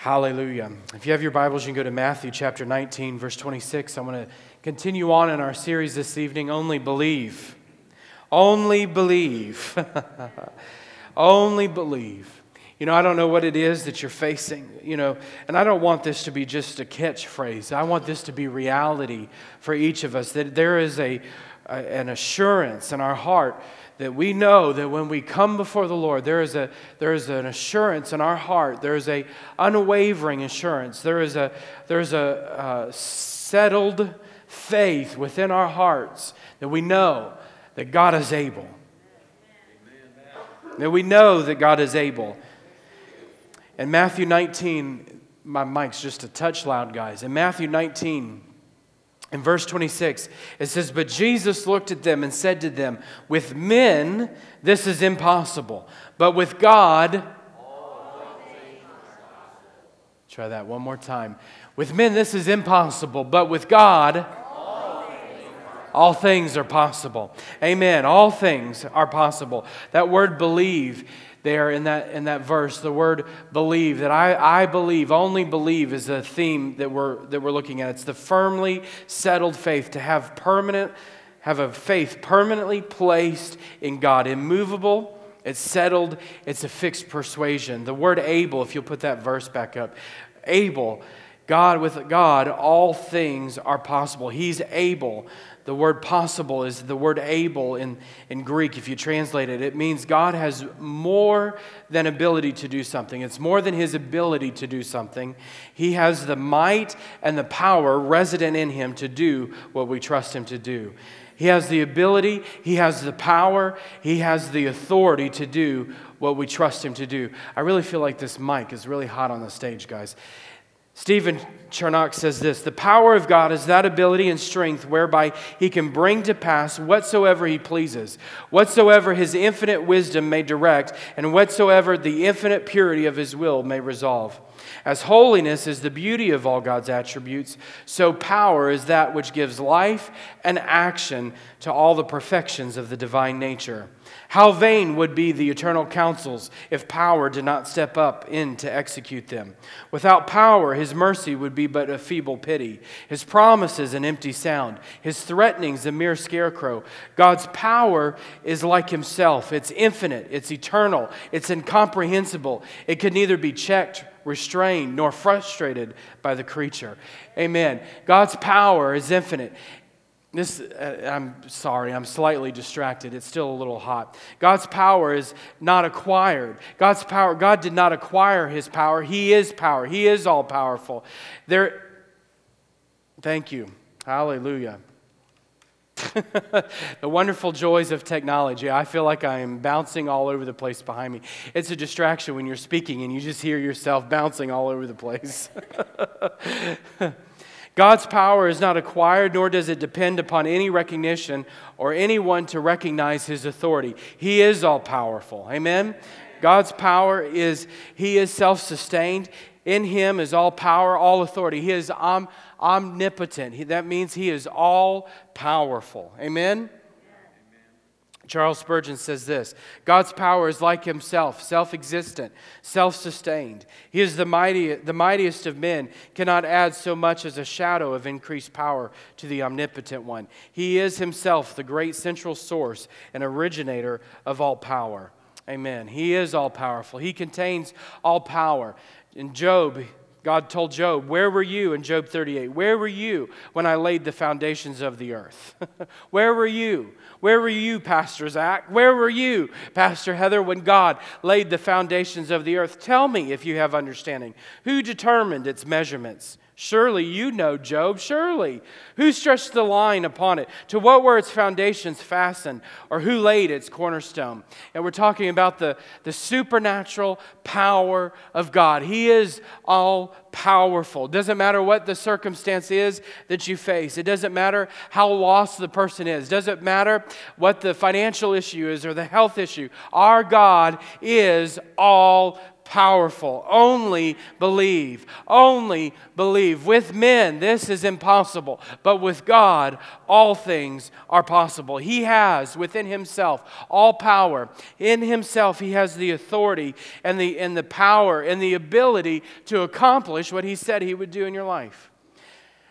Hallelujah. If you have your Bibles, you can go to Matthew chapter 19, verse 26. I want to continue on in our series this evening Only Believe. Only believe. Only believe. You know, I don't know what it is that you're facing, you know, and I don't want this to be just a catchphrase. I want this to be reality for each of us that there is a, a an assurance in our heart that we know that when we come before the Lord, there is, a, there is an assurance in our heart. There is a unwavering assurance. There is a, there is a uh, settled faith within our hearts that we know that God is able. That we know that God is able. In Matthew 19, my mic's just a touch loud, guys. In Matthew 19, in verse 26, it says, But Jesus looked at them and said to them, With men, this is impossible, but with God, try that one more time. With men, this is impossible, but with God, all things are possible. Amen. All things are possible. That word believe there in that, in that verse, the word believe, that I, I believe, only believe is a theme that we're, that we're looking at. It's the firmly settled faith, to have permanent, have a faith permanently placed in God, immovable, it's settled, it's a fixed persuasion. The word able, if you'll put that verse back up, able, God with God, all things are possible. He's able the word possible is the word able in, in Greek. If you translate it, it means God has more than ability to do something. It's more than his ability to do something. He has the might and the power resident in him to do what we trust him to do. He has the ability, he has the power, he has the authority to do what we trust him to do. I really feel like this mic is really hot on the stage, guys. Stephen Charnock says this The power of God is that ability and strength whereby he can bring to pass whatsoever he pleases, whatsoever his infinite wisdom may direct, and whatsoever the infinite purity of his will may resolve. As holiness is the beauty of all God's attributes, so power is that which gives life and action to all the perfections of the divine nature. How vain would be the eternal counsels if power did not step up in to execute them. Without power, his mercy would be but a feeble pity, his promises an empty sound, his threatenings a mere scarecrow. God's power is like himself it's infinite, it's eternal, it's incomprehensible. It can neither be checked, restrained, nor frustrated by the creature. Amen. God's power is infinite. This, uh, I'm sorry, I'm slightly distracted. It's still a little hot. God's power is not acquired. God's power, God did not acquire his power. He is power. He is all powerful. There, thank you. Hallelujah. the wonderful joys of technology. I feel like I am bouncing all over the place behind me. It's a distraction when you're speaking and you just hear yourself bouncing all over the place. God's power is not acquired, nor does it depend upon any recognition or anyone to recognize his authority. He is all powerful. Amen? God's power is, he is self sustained. In him is all power, all authority. He is om- omnipotent. He, that means he is all powerful. Amen? Charles Spurgeon says this God's power is like himself, self existent, self sustained. He is the, mighty, the mightiest of men, cannot add so much as a shadow of increased power to the omnipotent one. He is himself the great central source and originator of all power. Amen. He is all powerful, he contains all power. In Job, God told Job, Where were you in Job 38? Where were you when I laid the foundations of the earth? Where were you? Where were you, Pastor Zach? Where were you, Pastor Heather, when God laid the foundations of the earth? Tell me if you have understanding. Who determined its measurements? Surely you know Job, surely. Who stretched the line upon it? To what were its foundations fastened? Or who laid its cornerstone? And we're talking about the, the supernatural power of God. He is all powerful. Doesn't matter what the circumstance is that you face, it doesn't matter how lost the person is, it doesn't matter what the financial issue is or the health issue. Our God is all powerful. Only believe. Only believe. With men, this is impossible, but with God, all things are possible. He has within himself all power. In himself, he has the authority and the, and the power and the ability to accomplish what he said he would do in your life.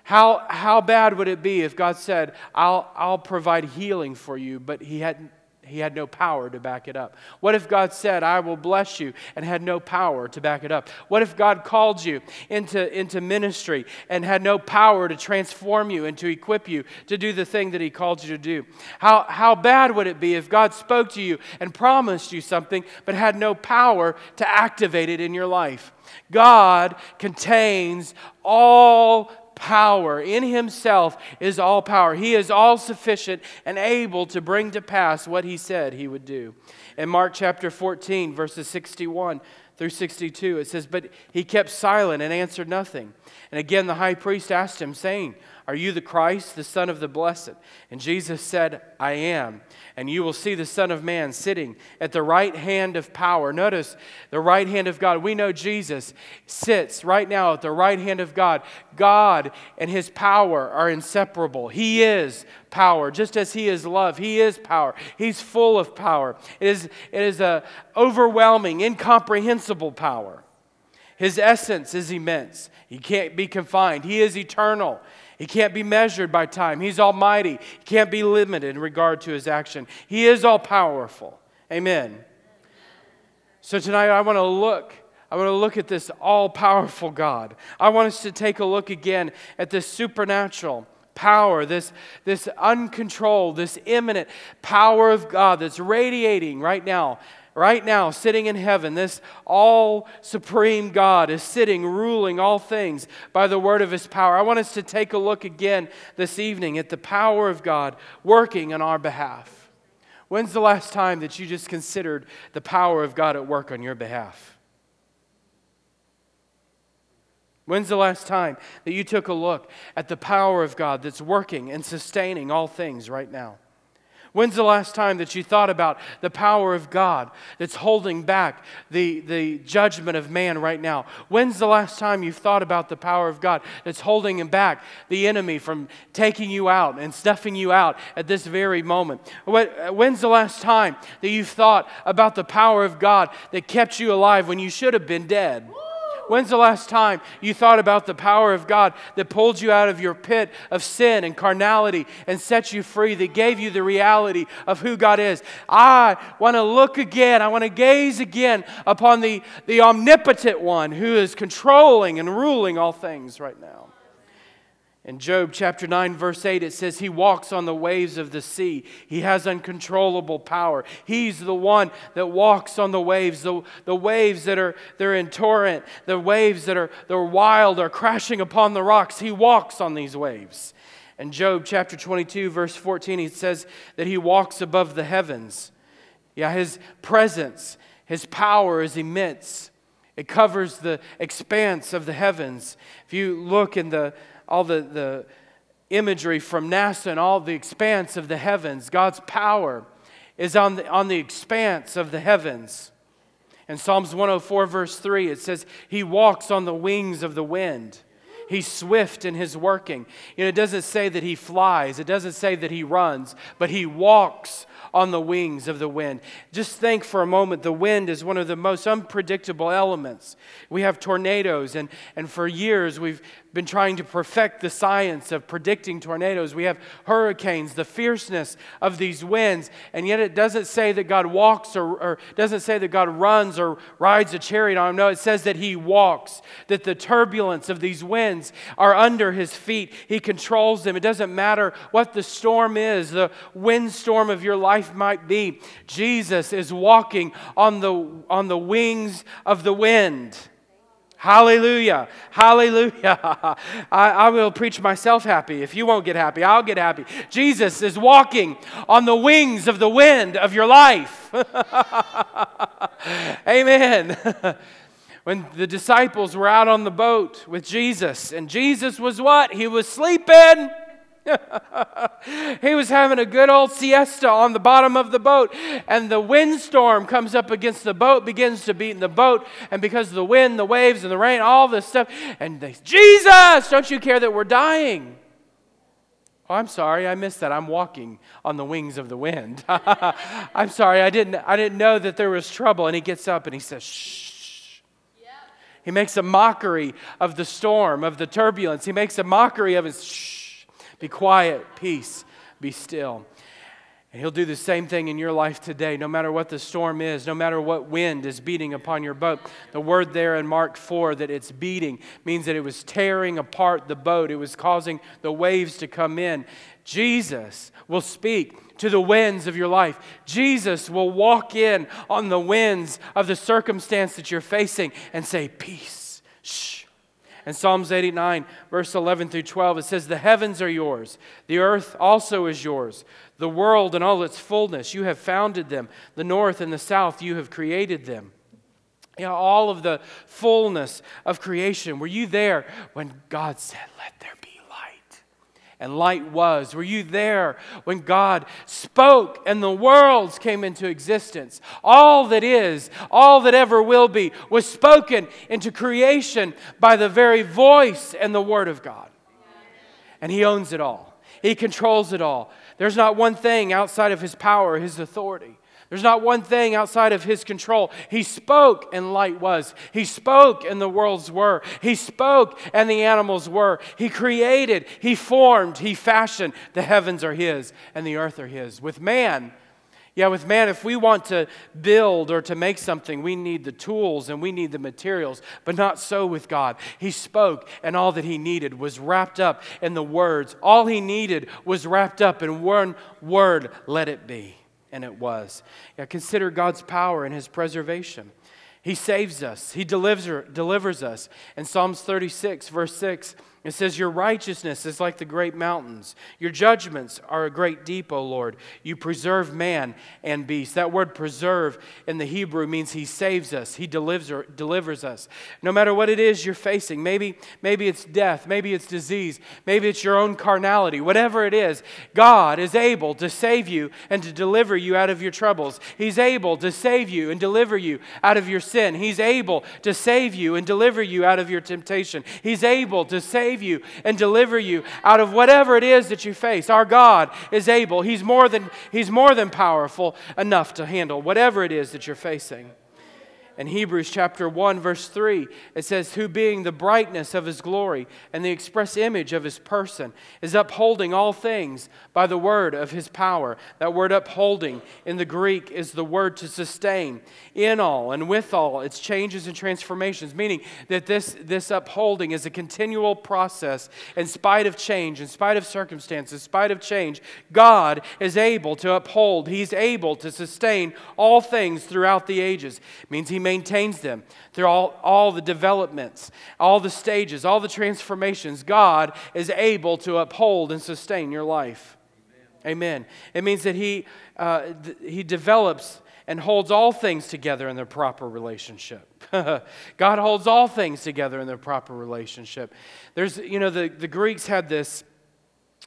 How, how bad would it be if God said, I'll, I'll provide healing for you, but he hadn't he had no power to back it up? What if God said, I will bless you, and had no power to back it up? What if God called you into, into ministry and had no power to transform you and to equip you to do the thing that He called you to do? How, how bad would it be if God spoke to you and promised you something but had no power to activate it in your life? God contains all power. In himself is all power. He is all sufficient and able to bring to pass what he said he would do. In Mark chapter 14, verses 61 through 62, it says, But he kept silent and answered nothing. And again the high priest asked him, saying, Are you the Christ, the Son of the Blessed? And Jesus said, I am and you will see the Son of Man sitting at the right hand of power. Notice the right hand of God. We know Jesus sits right now at the right hand of God. God and his power are inseparable. He is power, just as he is love. He is power. He's full of power. It is, it is a overwhelming, incomprehensible power. His essence is immense. He can't be confined. He is eternal. He can't be measured by time. He's almighty. He can't be limited in regard to his action. He is all powerful. Amen. So tonight I want to look. I want to look at this all powerful God. I want us to take a look again at this supernatural power, this, this uncontrolled, this imminent power of God that's radiating right now right now, sitting in heaven, this all supreme God is sitting, ruling all things by the word of his power. I want us to take a look again this evening at the power of God working on our behalf. When's the last time that you just considered the power of God at work on your behalf? When's the last time that you took a look at the power of God that's working and sustaining all things right now? When's the last time that you thought about the power of God that's holding back the, the judgment of man right now? When's the last time you've thought about the power of God that's holding him back the enemy from taking you out and stuffing you out at this very moment? When's the last time that you've thought about the power of God that kept you alive when you should have been dead? When's the last time you thought about the power of God that pulled you out of your pit of sin and carnality and set you free, that gave you the reality of who God is? I want to look again, I want to gaze again upon the, the omnipotent one who is controlling and ruling all things right now. In Job chapter 9, verse 8, it says, He walks on the waves of the sea. He has uncontrollable power. He's the one that walks on the waves, the, the waves that are they're in torrent, the waves that are they're wild, are crashing upon the rocks. He walks on these waves. In Job chapter 22, verse 14, he says that he walks above the heavens. Yeah, his presence, his power is immense. It covers the expanse of the heavens. If you look in the all the, the imagery from NASA and all the expanse of the heavens. God's power is on the, on the expanse of the heavens. In Psalms 104, verse 3, it says, He walks on the wings of the wind. He's swift in his working. You know, it doesn't say that he flies, it doesn't say that he runs, but he walks on the wings of the wind. Just think for a moment the wind is one of the most unpredictable elements. We have tornadoes, and, and for years we've been trying to perfect the science of predicting tornadoes. We have hurricanes, the fierceness of these winds, and yet it doesn't say that God walks or, or doesn't say that God runs or rides a chariot on him. No, it says that he walks, that the turbulence of these winds are under his feet. He controls them. It doesn't matter what the storm is, the windstorm of your life might be. Jesus is walking on the, on the wings of the wind. Hallelujah. Hallelujah. I, I, will preach myself happy. If you won't get happy, I'll get happy. Jesus is walking on the wings of the wind of your life. Amen. when the disciples were out on the boat with Jesus, and Jesus was what? He was sleeping. he was having a good old siesta on the bottom of the boat, and the windstorm comes up against the boat, begins to beat in the boat, and because of the wind, the waves, and the rain, all this stuff, and they, Jesus, don't you care that we're dying? Oh, I'm sorry, I missed that. I'm walking on the wings of the wind. I'm sorry, I didn't, I didn't know that there was trouble. And he gets up and he says, Shh. He makes a mockery of the storm, of the turbulence. He makes a mockery of his shh. Be quiet, peace, be still. And he'll do the same thing in your life today, no matter what the storm is, no matter what wind is beating upon your boat. The word there in Mark 4 that it's beating means that it was tearing apart the boat, it was causing the waves to come in. Jesus will speak to the winds of your life. Jesus will walk in on the winds of the circumstance that you're facing and say, Peace. Shh in Psalms 89, verse 11 through 12, it says, The heavens are yours, the earth also is yours, the world and all its fullness. You have founded them. The north and the south, you have created them. You know, all of the fullness of creation. Were you there when God said, Let there and light was? Were you there when God spoke and the worlds came into existence? All that is, all that ever will be, was spoken into creation by the very voice and the Word of God. And He owns it all, He controls it all. There's not one thing outside of His power, His authority. There's not one thing outside of his control. He spoke and light was. He spoke and the worlds were. He spoke and the animals were. He created, he formed, he fashioned. The heavens are his and the earth are his. With man, yeah, with man, if we want to build or to make something, we need the tools and we need the materials, but not so with God. He spoke, and all that he needed was wrapped up in the words. All he needed was wrapped up in one word let it be and it was. Yeah, consider God's power and his preservation. He saves us, he delivers, delivers us. In Psalms 36, verse 6, it says, Your righteousness is like the great mountains. Your judgments are a great deep, O Lord. You preserve man and beast. That word preserve in the Hebrew means he saves us, he delivers, delivers us. No matter what it is you're facing, maybe, maybe it's death, maybe it's disease, maybe it's your own carnality, whatever it is, God is able to save you and to deliver you out of your troubles. He's able to save you and deliver you out of your sin. He's able to save you and deliver you out of your temptation. He's able to save save you and deliver you out of whatever it is that you face. Our God is able. He's more than, he's more than powerful enough to handle whatever it is that you're facing in Hebrews chapter 1 verse 3 it says who being the brightness of his glory and the express image of his person is upholding all things by the word of his power. That word upholding in the Greek is the word to sustain. In all and with all its changes and transformations meaning that this this upholding is a continual process. In spite of change in spite of circumstances in spite of change God is able to uphold he's able to sustain all things throughout the ages. It means he maintains them through all, all the developments, all the stages, all the transformations. God is able to uphold and sustain your life. Amen. Amen. It means that He, uh, th- he develops and holds all things together in their proper relationship. God holds all things together in their proper relationship. There's, you know, the, the Greeks had this,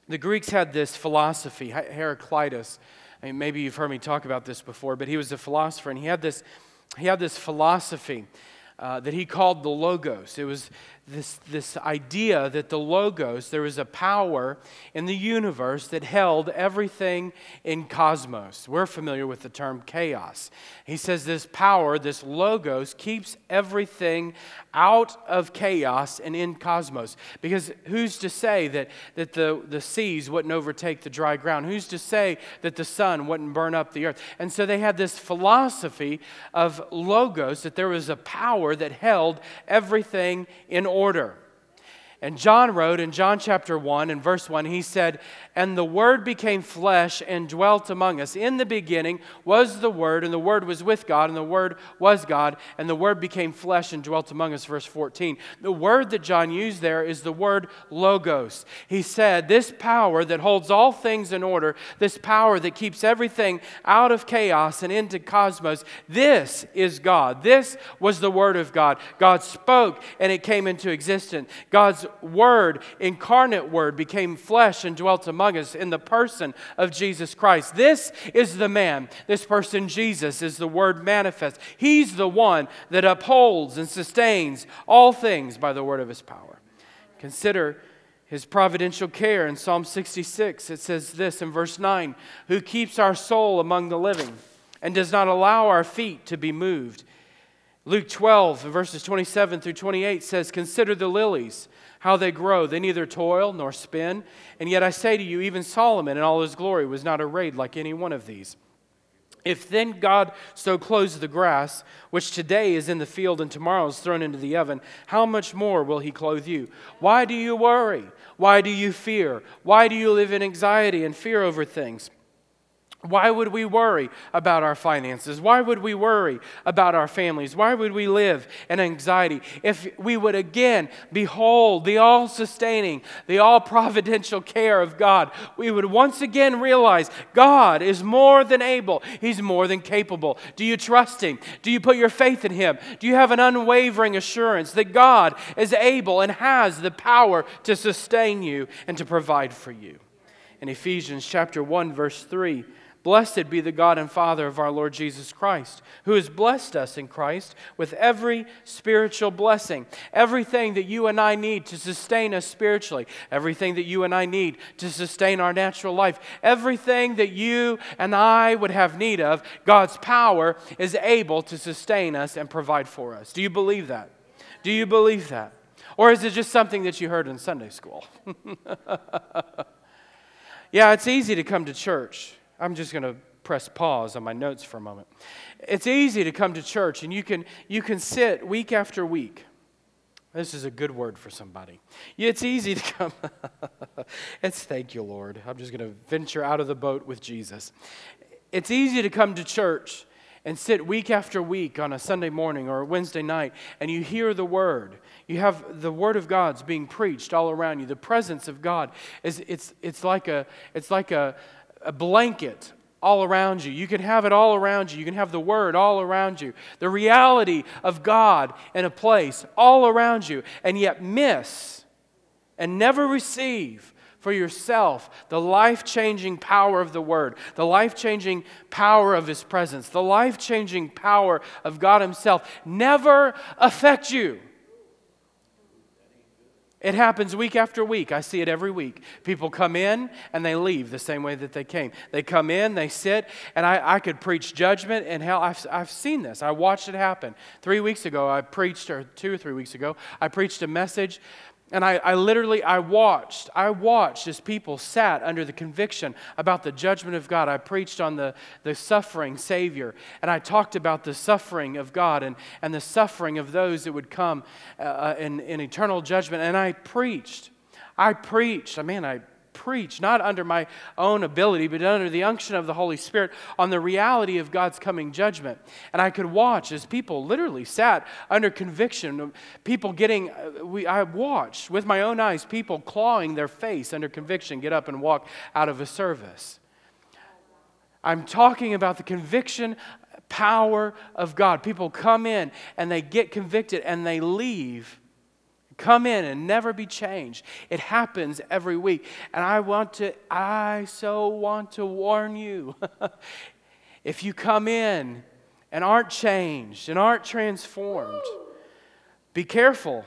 the Greeks had this philosophy, Heraclitus. I mean, maybe you've heard me talk about this before, but he was a philosopher and he had this he had this philosophy uh, that he called the Logos. It was this, this idea that the Logos, there was a power in the universe that held everything in cosmos. We're familiar with the term chaos. He says this power, this Logos, keeps everything out of chaos and in cosmos. Because who's to say that, that the, the seas wouldn't overtake the dry ground? Who's to say that the sun wouldn't burn up the earth? And so they had this philosophy of Logos, that there was a power that held everything in order. And John wrote in John chapter 1 and verse 1, he said, And the Word became flesh and dwelt among us. In the beginning was the Word, and the Word was with God, and the Word was God, and the Word became flesh and dwelt among us. Verse 14. The word that John used there is the word logos. He said, This power that holds all things in order, this power that keeps everything out of chaos and into cosmos, this is God. This was the Word of God. God spoke, and it came into existence. God's Word, incarnate Word, became flesh and dwelt among us in the person of Jesus Christ. This is the man. This person, Jesus, is the Word manifest. He's the one that upholds and sustains all things by the word of his power. Consider his providential care in Psalm 66. It says this in verse 9 Who keeps our soul among the living and does not allow our feet to be moved. Luke 12, verses 27 through 28 says, Consider the lilies, how they grow. They neither toil nor spin. And yet I say to you, even Solomon in all his glory was not arrayed like any one of these. If then God so clothes the grass, which today is in the field and tomorrow is thrown into the oven, how much more will he clothe you? Why do you worry? Why do you fear? Why do you live in anxiety and fear over things? Why would we worry about our finances? Why would we worry about our families? Why would we live in anxiety? If we would again behold the all sustaining, the all providential care of God, we would once again realize God is more than able, He's more than capable. Do you trust Him? Do you put your faith in Him? Do you have an unwavering assurance that God is able and has the power to sustain you and to provide for you? In Ephesians chapter 1, verse 3, Blessed be the God and Father of our Lord Jesus Christ, who has blessed us in Christ with every spiritual blessing. Everything that you and I need to sustain us spiritually, everything that you and I need to sustain our natural life, everything that you and I would have need of, God's power is able to sustain us and provide for us. Do you believe that? Do you believe that? Or is it just something that you heard in Sunday school? yeah, it's easy to come to church. I'm just going to press pause on my notes for a moment. It's easy to come to church and you can, you can sit week after week. This is a good word for somebody. It's easy to come. it's thank you, Lord. I'm just going to venture out of the boat with Jesus. It's easy to come to church and sit week after week on a Sunday morning or a Wednesday night and you hear the word. You have the word of God's being preached all around you. The presence of God is it's, it's like a it's like a a blanket all around you. You can have it all around you. You can have the Word all around you. The reality of God in a place all around you, and yet miss and never receive for yourself the life changing power of the Word, the life changing power of His presence, the life changing power of God Himself never affect you. It happens week after week. I see it every week. People come in and they leave the same way that they came. They come in, they sit, and I, I could preach judgment and hell. I've, I've seen this. I watched it happen. Three weeks ago, I preached, or two or three weeks ago, I preached a message and I, I, literally, I watched, I watched as people sat under the conviction about the judgment of God. I preached on the, the suffering Savior, and I talked about the suffering of God and, and the suffering of those that would come uh, uh in, in eternal judgment. And I preached, I preached, I mean, I preach, not under my own ability, but under the unction of the Holy Spirit, on the reality of God's coming judgment. And I could watch as people literally sat under conviction, people getting, uh, we, I watched with my own eyes people clawing their face under conviction get up and walk out of a service. I'm talking about the conviction power of God. People come in and they get convicted and they leave come in and never be changed. It happens every week. And I want to, I so want to warn you if you come in and aren't changed and aren't transformed, be careful.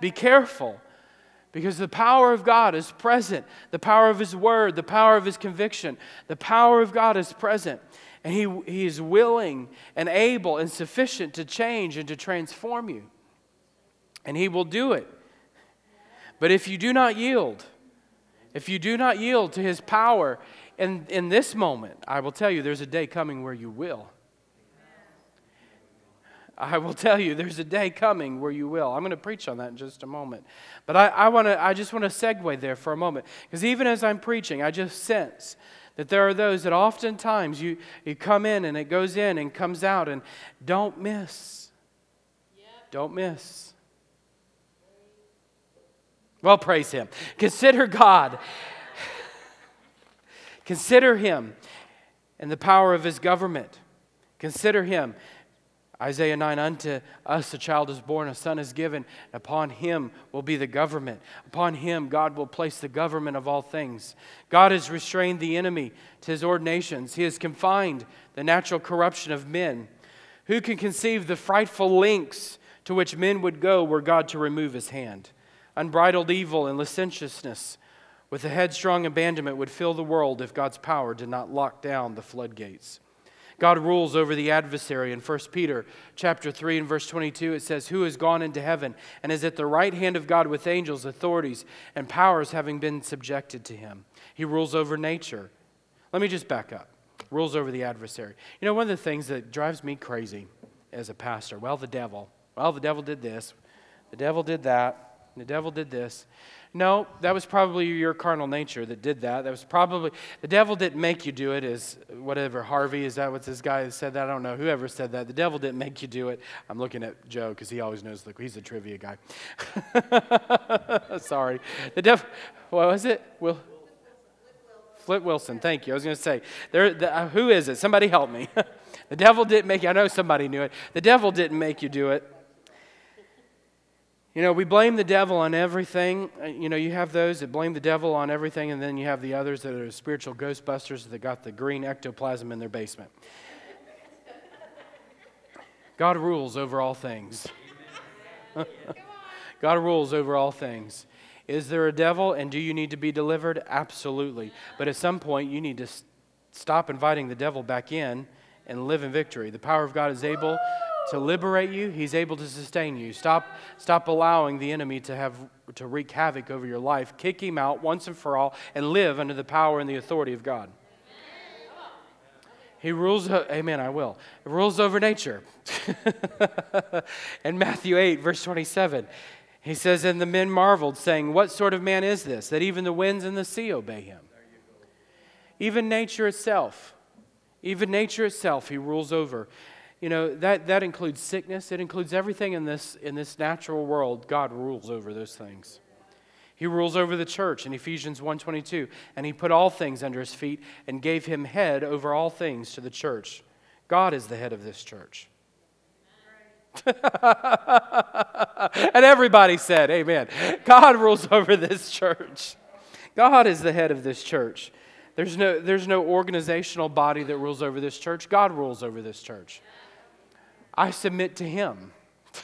Be careful. Because the power of God is present. The power of His Word, the power of His conviction, the power of God is present. And He, he is willing and able and sufficient to change and to transform you and He will do it. But if you do not yield, if you do not yield to His power in, in this moment, I will tell you there's a day coming where you will. I will tell you, there's a day coming where you will. I'm going to preach on that in just a moment. But I, I, wanna, I just want to segue there for a moment. Because even as I'm preaching, I just sense that there are those that oftentimes you, you come in and it goes in and comes out and don't miss. Yep. Don't miss. Well, praise Him. Consider God. Consider Him and the power of His government. Consider Him Isaiah 9 Unto us a child is born, a son is given. And upon him will be the government. Upon him, God will place the government of all things. God has restrained the enemy to his ordinations, he has confined the natural corruption of men. Who can conceive the frightful links to which men would go were God to remove his hand? Unbridled evil and licentiousness with a headstrong abandonment would fill the world if God's power did not lock down the floodgates. God rules over the adversary. In 1 Peter chapter 3 and verse 22, it says, Who has gone into heaven and is at the right hand of God with angels, authorities, and powers having been subjected to him. He rules over nature. Let me just back up. Rules over the adversary. You know, one of the things that drives me crazy as a pastor, well, the devil. Well, the devil did this. The devil did that. The devil did this. No, that was probably your carnal nature that did that. That was probably, the devil didn't make you do it, is whatever, Harvey, is that what this guy said that? I don't know. Whoever said that. The devil didn't make you do it. I'm looking at Joe because he always knows, look, he's a trivia guy. Sorry. The devil, what was it? Will, Flip Wilson, thank you. I was going to say, there, the, uh, who is it? Somebody help me. the devil didn't make you, I know somebody knew it. The devil didn't make you do it. You know, we blame the devil on everything. Uh, you know, you have those that blame the devil on everything, and then you have the others that are spiritual ghostbusters that got the green ectoplasm in their basement. God rules over all things. God rules over all things. Is there a devil, and do you need to be delivered? Absolutely. But at some point, you need to stop inviting the devil back in and live in victory. The power of God is able to liberate you, he's able to sustain you. Stop, stop allowing the enemy to, have, to wreak havoc over your life. Kick him out once and for all and live under the power and the authority of God. He rules, amen, I will. He rules over nature. in Matthew 8, verse 27, he says, And the men marveled, saying, What sort of man is this, that even the winds and the sea obey him? Even nature itself, even nature itself, he rules over you know that, that includes sickness. It includes everything in this in this natural world. God rules over those things. He rules over the church in ephesians 1.22 and he put all things under his feet and gave him head over all things to the church. God is the head of this church. And everybody said amen. God rules over this church. God is the head of this church. There's no, there's no organizational body that rules over this church. God rules over this church I submit to Him.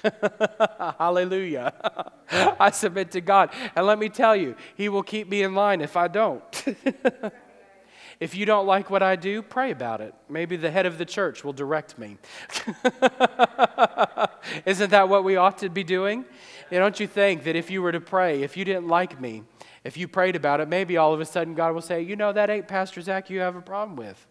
Hallelujah. I submit to God. And let me tell you, He will keep me in line if I don't. if you don't like what I do, pray about it. Maybe the head of the church will direct me. Isn't that what we ought to be doing? You don't you think that if you were to pray, if you didn't like me, if you prayed about it, maybe all of a sudden God will say, You know, that ain't Pastor Zach you have a problem with.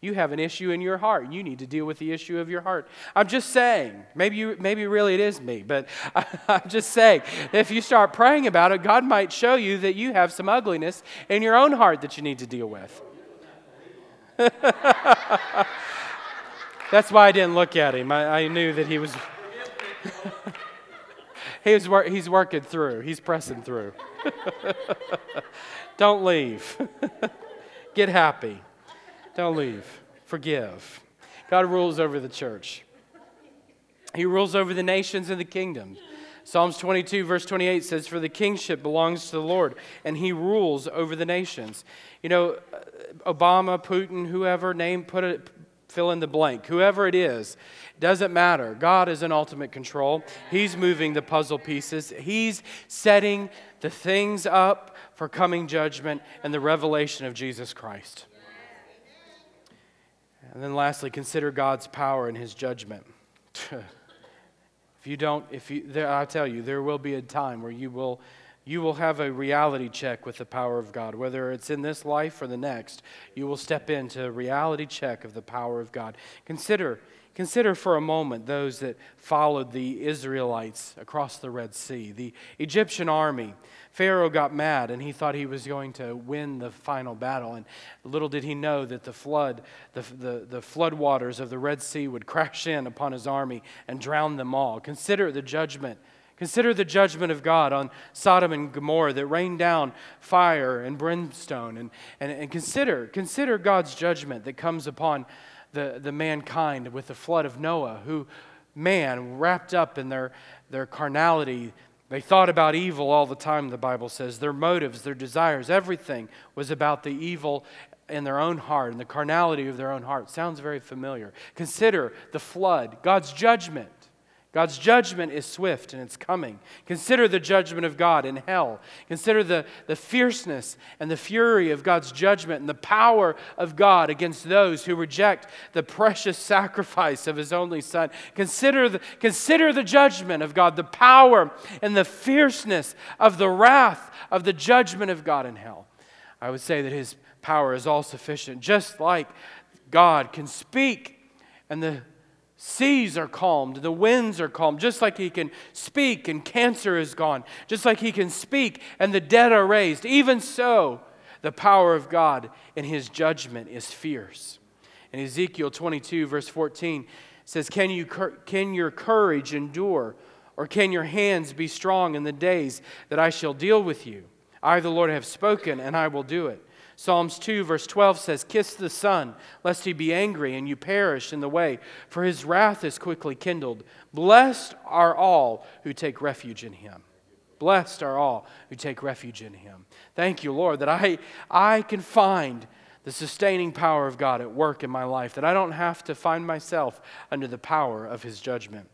You have an issue in your heart. You need to deal with the issue of your heart. I'm just saying, maybe, you, maybe really it is me, but I, I'm just saying, if you start praying about it, God might show you that you have some ugliness in your own heart that you need to deal with. That's why I didn't look at him. I, I knew that he was. he was wor- he's working through, he's pressing through. Don't leave. Get happy. Don't leave. Forgive. God rules over the church. He rules over the nations and the kingdoms. Psalms 22, verse 28 says, For the kingship belongs to the Lord, and he rules over the nations. You know, uh, Obama, Putin, whoever, name, put it, fill in the blank. Whoever it is, doesn't matter. God is in ultimate control. He's moving the puzzle pieces, He's setting the things up for coming judgment and the revelation of Jesus Christ. And then lastly, consider God's power and his judgment. if you don't, if you, there, I tell you, there will be a time where you will you will have a reality check with the power of God. Whether it's in this life or the next, you will step into a reality check of the power of God. Consider, consider for a moment those that followed the Israelites across the Red Sea. The Egyptian army, Pharaoh got mad and he thought he was going to win the final battle. And little did he know that the flood, the, the, the of the Red Sea would crash in upon his army and drown them all. Consider the judgment Consider the judgment of God on Sodom and Gomorrah that rained down fire and brimstone. And, and, and consider, consider God's judgment that comes upon the, the mankind with the flood of Noah, who, man, wrapped up in their, their carnality, they thought about evil all the time, the Bible says. Their motives, their desires, everything was about the evil in their own heart and the carnality of their own heart. Sounds very familiar. Consider the flood, God's judgment God's judgment is swift and it's coming. Consider the judgment of God in hell. Consider the, the fierceness and the fury of God's judgment and the power of God against those who reject the precious sacrifice of His only Son. Consider the, consider the judgment of God, the power and the fierceness of the wrath of the judgment of God in hell. I would say that His power is all sufficient, just like God can speak and the Seas are calmed, the winds are calmed, just like he can speak and cancer is gone, just like he can speak and the dead are raised. Even so, the power of God in his judgment is fierce. In Ezekiel 22, verse 14, says, Can, you, can your courage endure, or can your hands be strong in the days that I shall deal with you? I, the Lord, have spoken, and I will do it. Psalms 2, verse 12 says, Kiss the Son, lest he be angry and you perish in the way, for his wrath is quickly kindled. Blessed are all who take refuge in him. Blessed are all who take refuge in him. Thank you, Lord, that I, I can find the sustaining power of God at work in my life, that I don't have to find myself under the power of his judgment.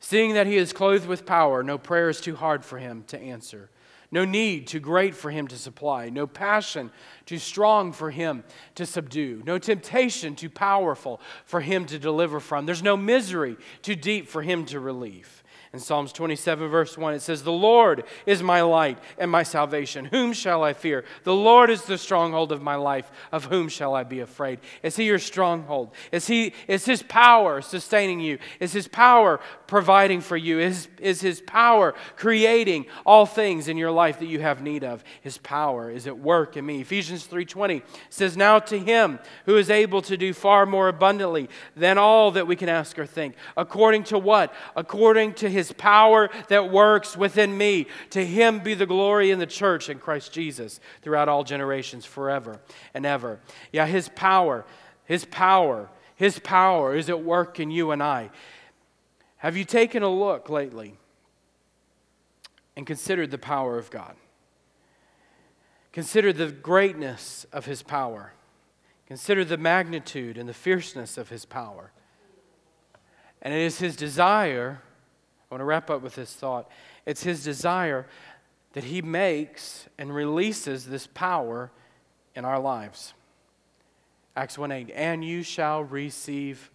Seeing that he is clothed with power, no prayer is too hard for him to answer. No need too great for him to supply. No passion too strong for him to subdue. No temptation too powerful for him to deliver from. There's no misery too deep for him to relieve. In Psalms 27, verse 1, it says, The Lord is my light and my salvation. Whom shall I fear? The Lord is the stronghold of my life. Of whom shall I be afraid? Is He your stronghold? Is, he, is His power sustaining you? Is His power providing for you? Is, is His power creating all things in your life that you have need of? His power is at work in me. Ephesians 3.20 says, Now to Him who is able to do far more abundantly than all that we can ask or think. According to what? According to His his power that works within me. To him be the glory in the church in Christ Jesus throughout all generations, forever and ever. Yeah, his power, his power, his power is at work in you and I. Have you taken a look lately and considered the power of God? Consider the greatness of his power. Consider the magnitude and the fierceness of his power. And it is his desire I want to wrap up with this thought. It's his desire that he makes and releases this power in our lives. Acts 1 8, and you shall receive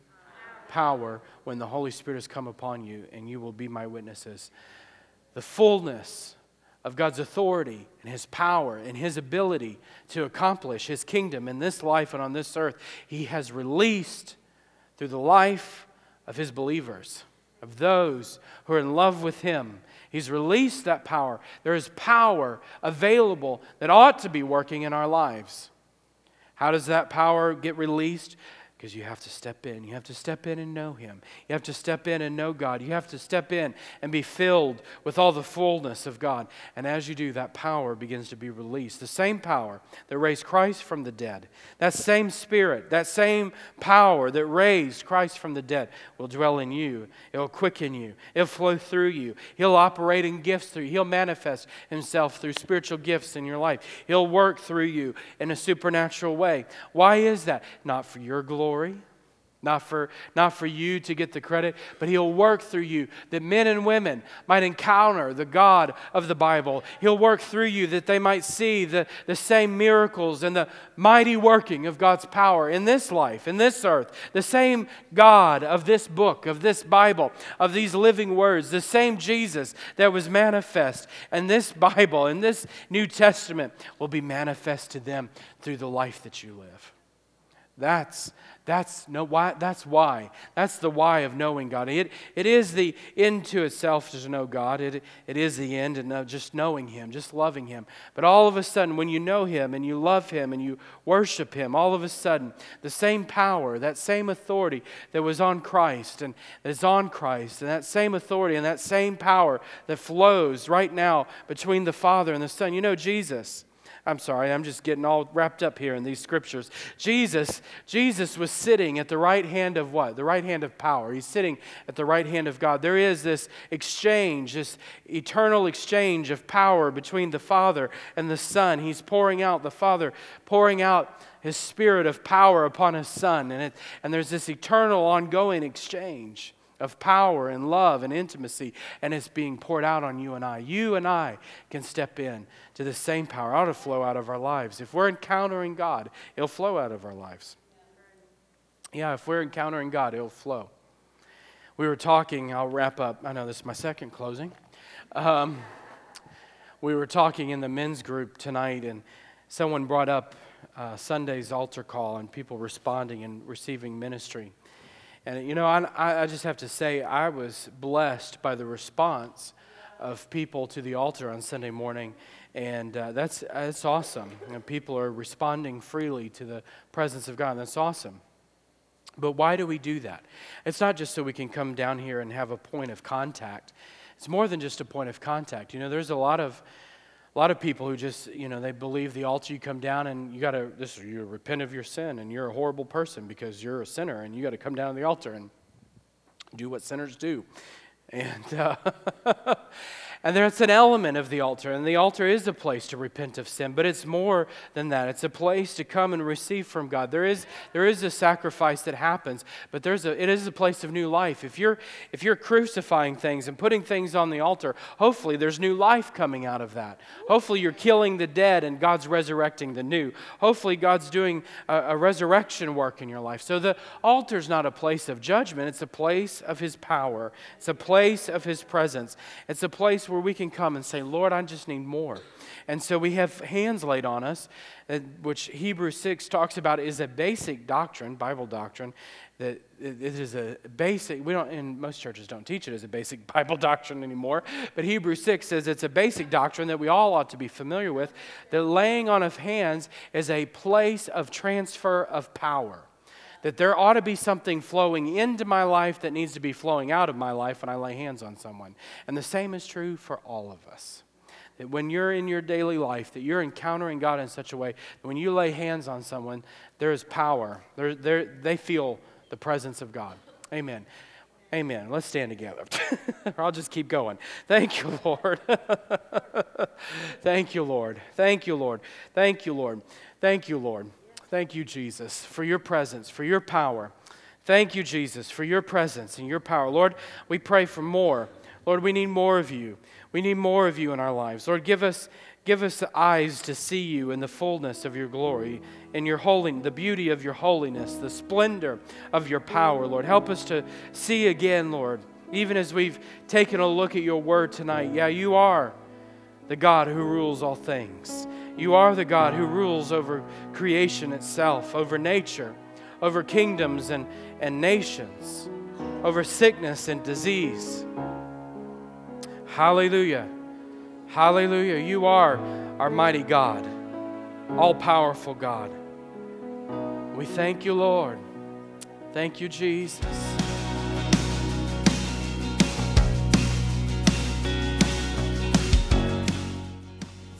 power when the Holy Spirit has come upon you, and you will be my witnesses. The fullness of God's authority and his power and his ability to accomplish his kingdom in this life and on this earth, he has released through the life of his believers of those who are in love with Him. He's released that power. There is power available that ought to be working in our lives. How does that power get released? Because you have to step in. You have to step in and know Him. You have to step in and know God. You have to step in and be filled with all the fullness of God. And as you do, that power begins to be released. The same power that raised Christ from the dead, that same Spirit, that same power that raised Christ from the dead will dwell in you. It'll quicken you, it'll flow through you. He'll operate in gifts through you. He'll manifest Himself through spiritual gifts in your life. He'll work through you in a supernatural way. Why is that? Not for your glory glory, Not for, not for you to get the credit, but He'll work through you that men and women might encounter the God of the Bible. He'll work through you that they might see the, the same miracles and the mighty working of God's power in this life, in this earth. The same God of this book, of this Bible, of these living words, the same Jesus that was manifest in this Bible, in this New Testament, will be manifest to them through the life that you live. That's that's, no, why, that's why. That's the why of knowing God. It, it is the end to itself to know God. It, it is the end and just knowing Him, just loving Him. But all of a sudden, when you know Him and you love Him and you worship Him, all of a sudden, the same power, that same authority that was on Christ and is on Christ, and that same authority and that same power that flows right now between the Father and the Son. You know, Jesus. I'm sorry, I'm just getting all wrapped up here in these scriptures. Jesus, Jesus was sitting at the right hand of what? The right hand of power. He's sitting at the right hand of God. There is this exchange, this eternal exchange of power between the Father and the Son. He's pouring out, the Father pouring out his spirit of power upon his Son. And, it, and there's this eternal, ongoing exchange of power and love and intimacy, and it's being poured out on you and I. You and I can step in to the same power. It ought to flow out of our lives. If we're encountering God, it'll flow out of our lives. Yeah, if we're encountering God, it'll flow. We were talking, I'll wrap up. I know this is my second closing. Um, we were talking in the men's group tonight, and someone brought up uh, Sunday's altar call and people responding and receiving ministry. And, you know, I, I just have to say, I was blessed by the response of people to the altar on Sunday morning. And uh, that's, that's awesome. You know, people are responding freely to the presence of God. That's awesome. But why do we do that? It's not just so we can come down here and have a point of contact. It's more than just a point of contact. You know, there's a lot of a lot of people who just, you know, they believe the altar you come down and you got to, this, you repent of your sin and you're a horrible person because you're a sinner and you got to come down to the altar and do what sinners do. And, uh, And there's an element of the altar, and the altar is a place to repent of sin, but it's more than that. It's a place to come and receive from God. There is, there is a sacrifice that happens, but there's a, it is a place of new life. If you're, if you're crucifying things and putting things on the altar, hopefully there's new life coming out of that. Hopefully you're killing the dead and God's resurrecting the new. Hopefully God's doing a, a resurrection work in your life. So the altar's not a place of judgment, it's a place of His power, it's a place of His presence, it's a place where we can come and say, Lord, I just need more. And so we have hands laid on us, uh, which Hebrews 6 talks about is a basic doctrine, Bible doctrine, that it is a basic, we don't, in most churches don't teach it as a basic Bible doctrine anymore, but Hebrews 6 says it's a basic doctrine that we all ought to be familiar with. The laying on of hands is a place of transfer of power that there ought to be something flowing into my life that needs to be flowing out of my life when I lay hands on someone. And the same is true for all of us. That when you're in your daily life, that you're encountering God in such a way that when you lay hands on someone, there is power. They're, they're, they feel the presence of God. Amen. Amen. Let's stand together. I'll just keep going. Thank you, Lord. Thank you, Lord. Thank you, Lord. Thank you, Lord. Thank you, Lord. Thank you, Jesus, for your presence, for your power. Thank you, Jesus, for your presence and your power. Lord, we pray for more. Lord, we need more of you. We need more of you in our lives. Lord, give us, give us the eyes to see you in the fullness of your glory, in your holiness, the beauty of your holiness, the splendor of your power. Lord, help us to see again, Lord, even as we've taken a look at your word tonight. Yeah, you are the God who rules all things. You are the God who rules over creation itself, over nature, over kingdoms and, and nations, over sickness and disease. Hallelujah. Hallelujah. You are our mighty God, all powerful God. We thank you, Lord. Thank you, Jesus.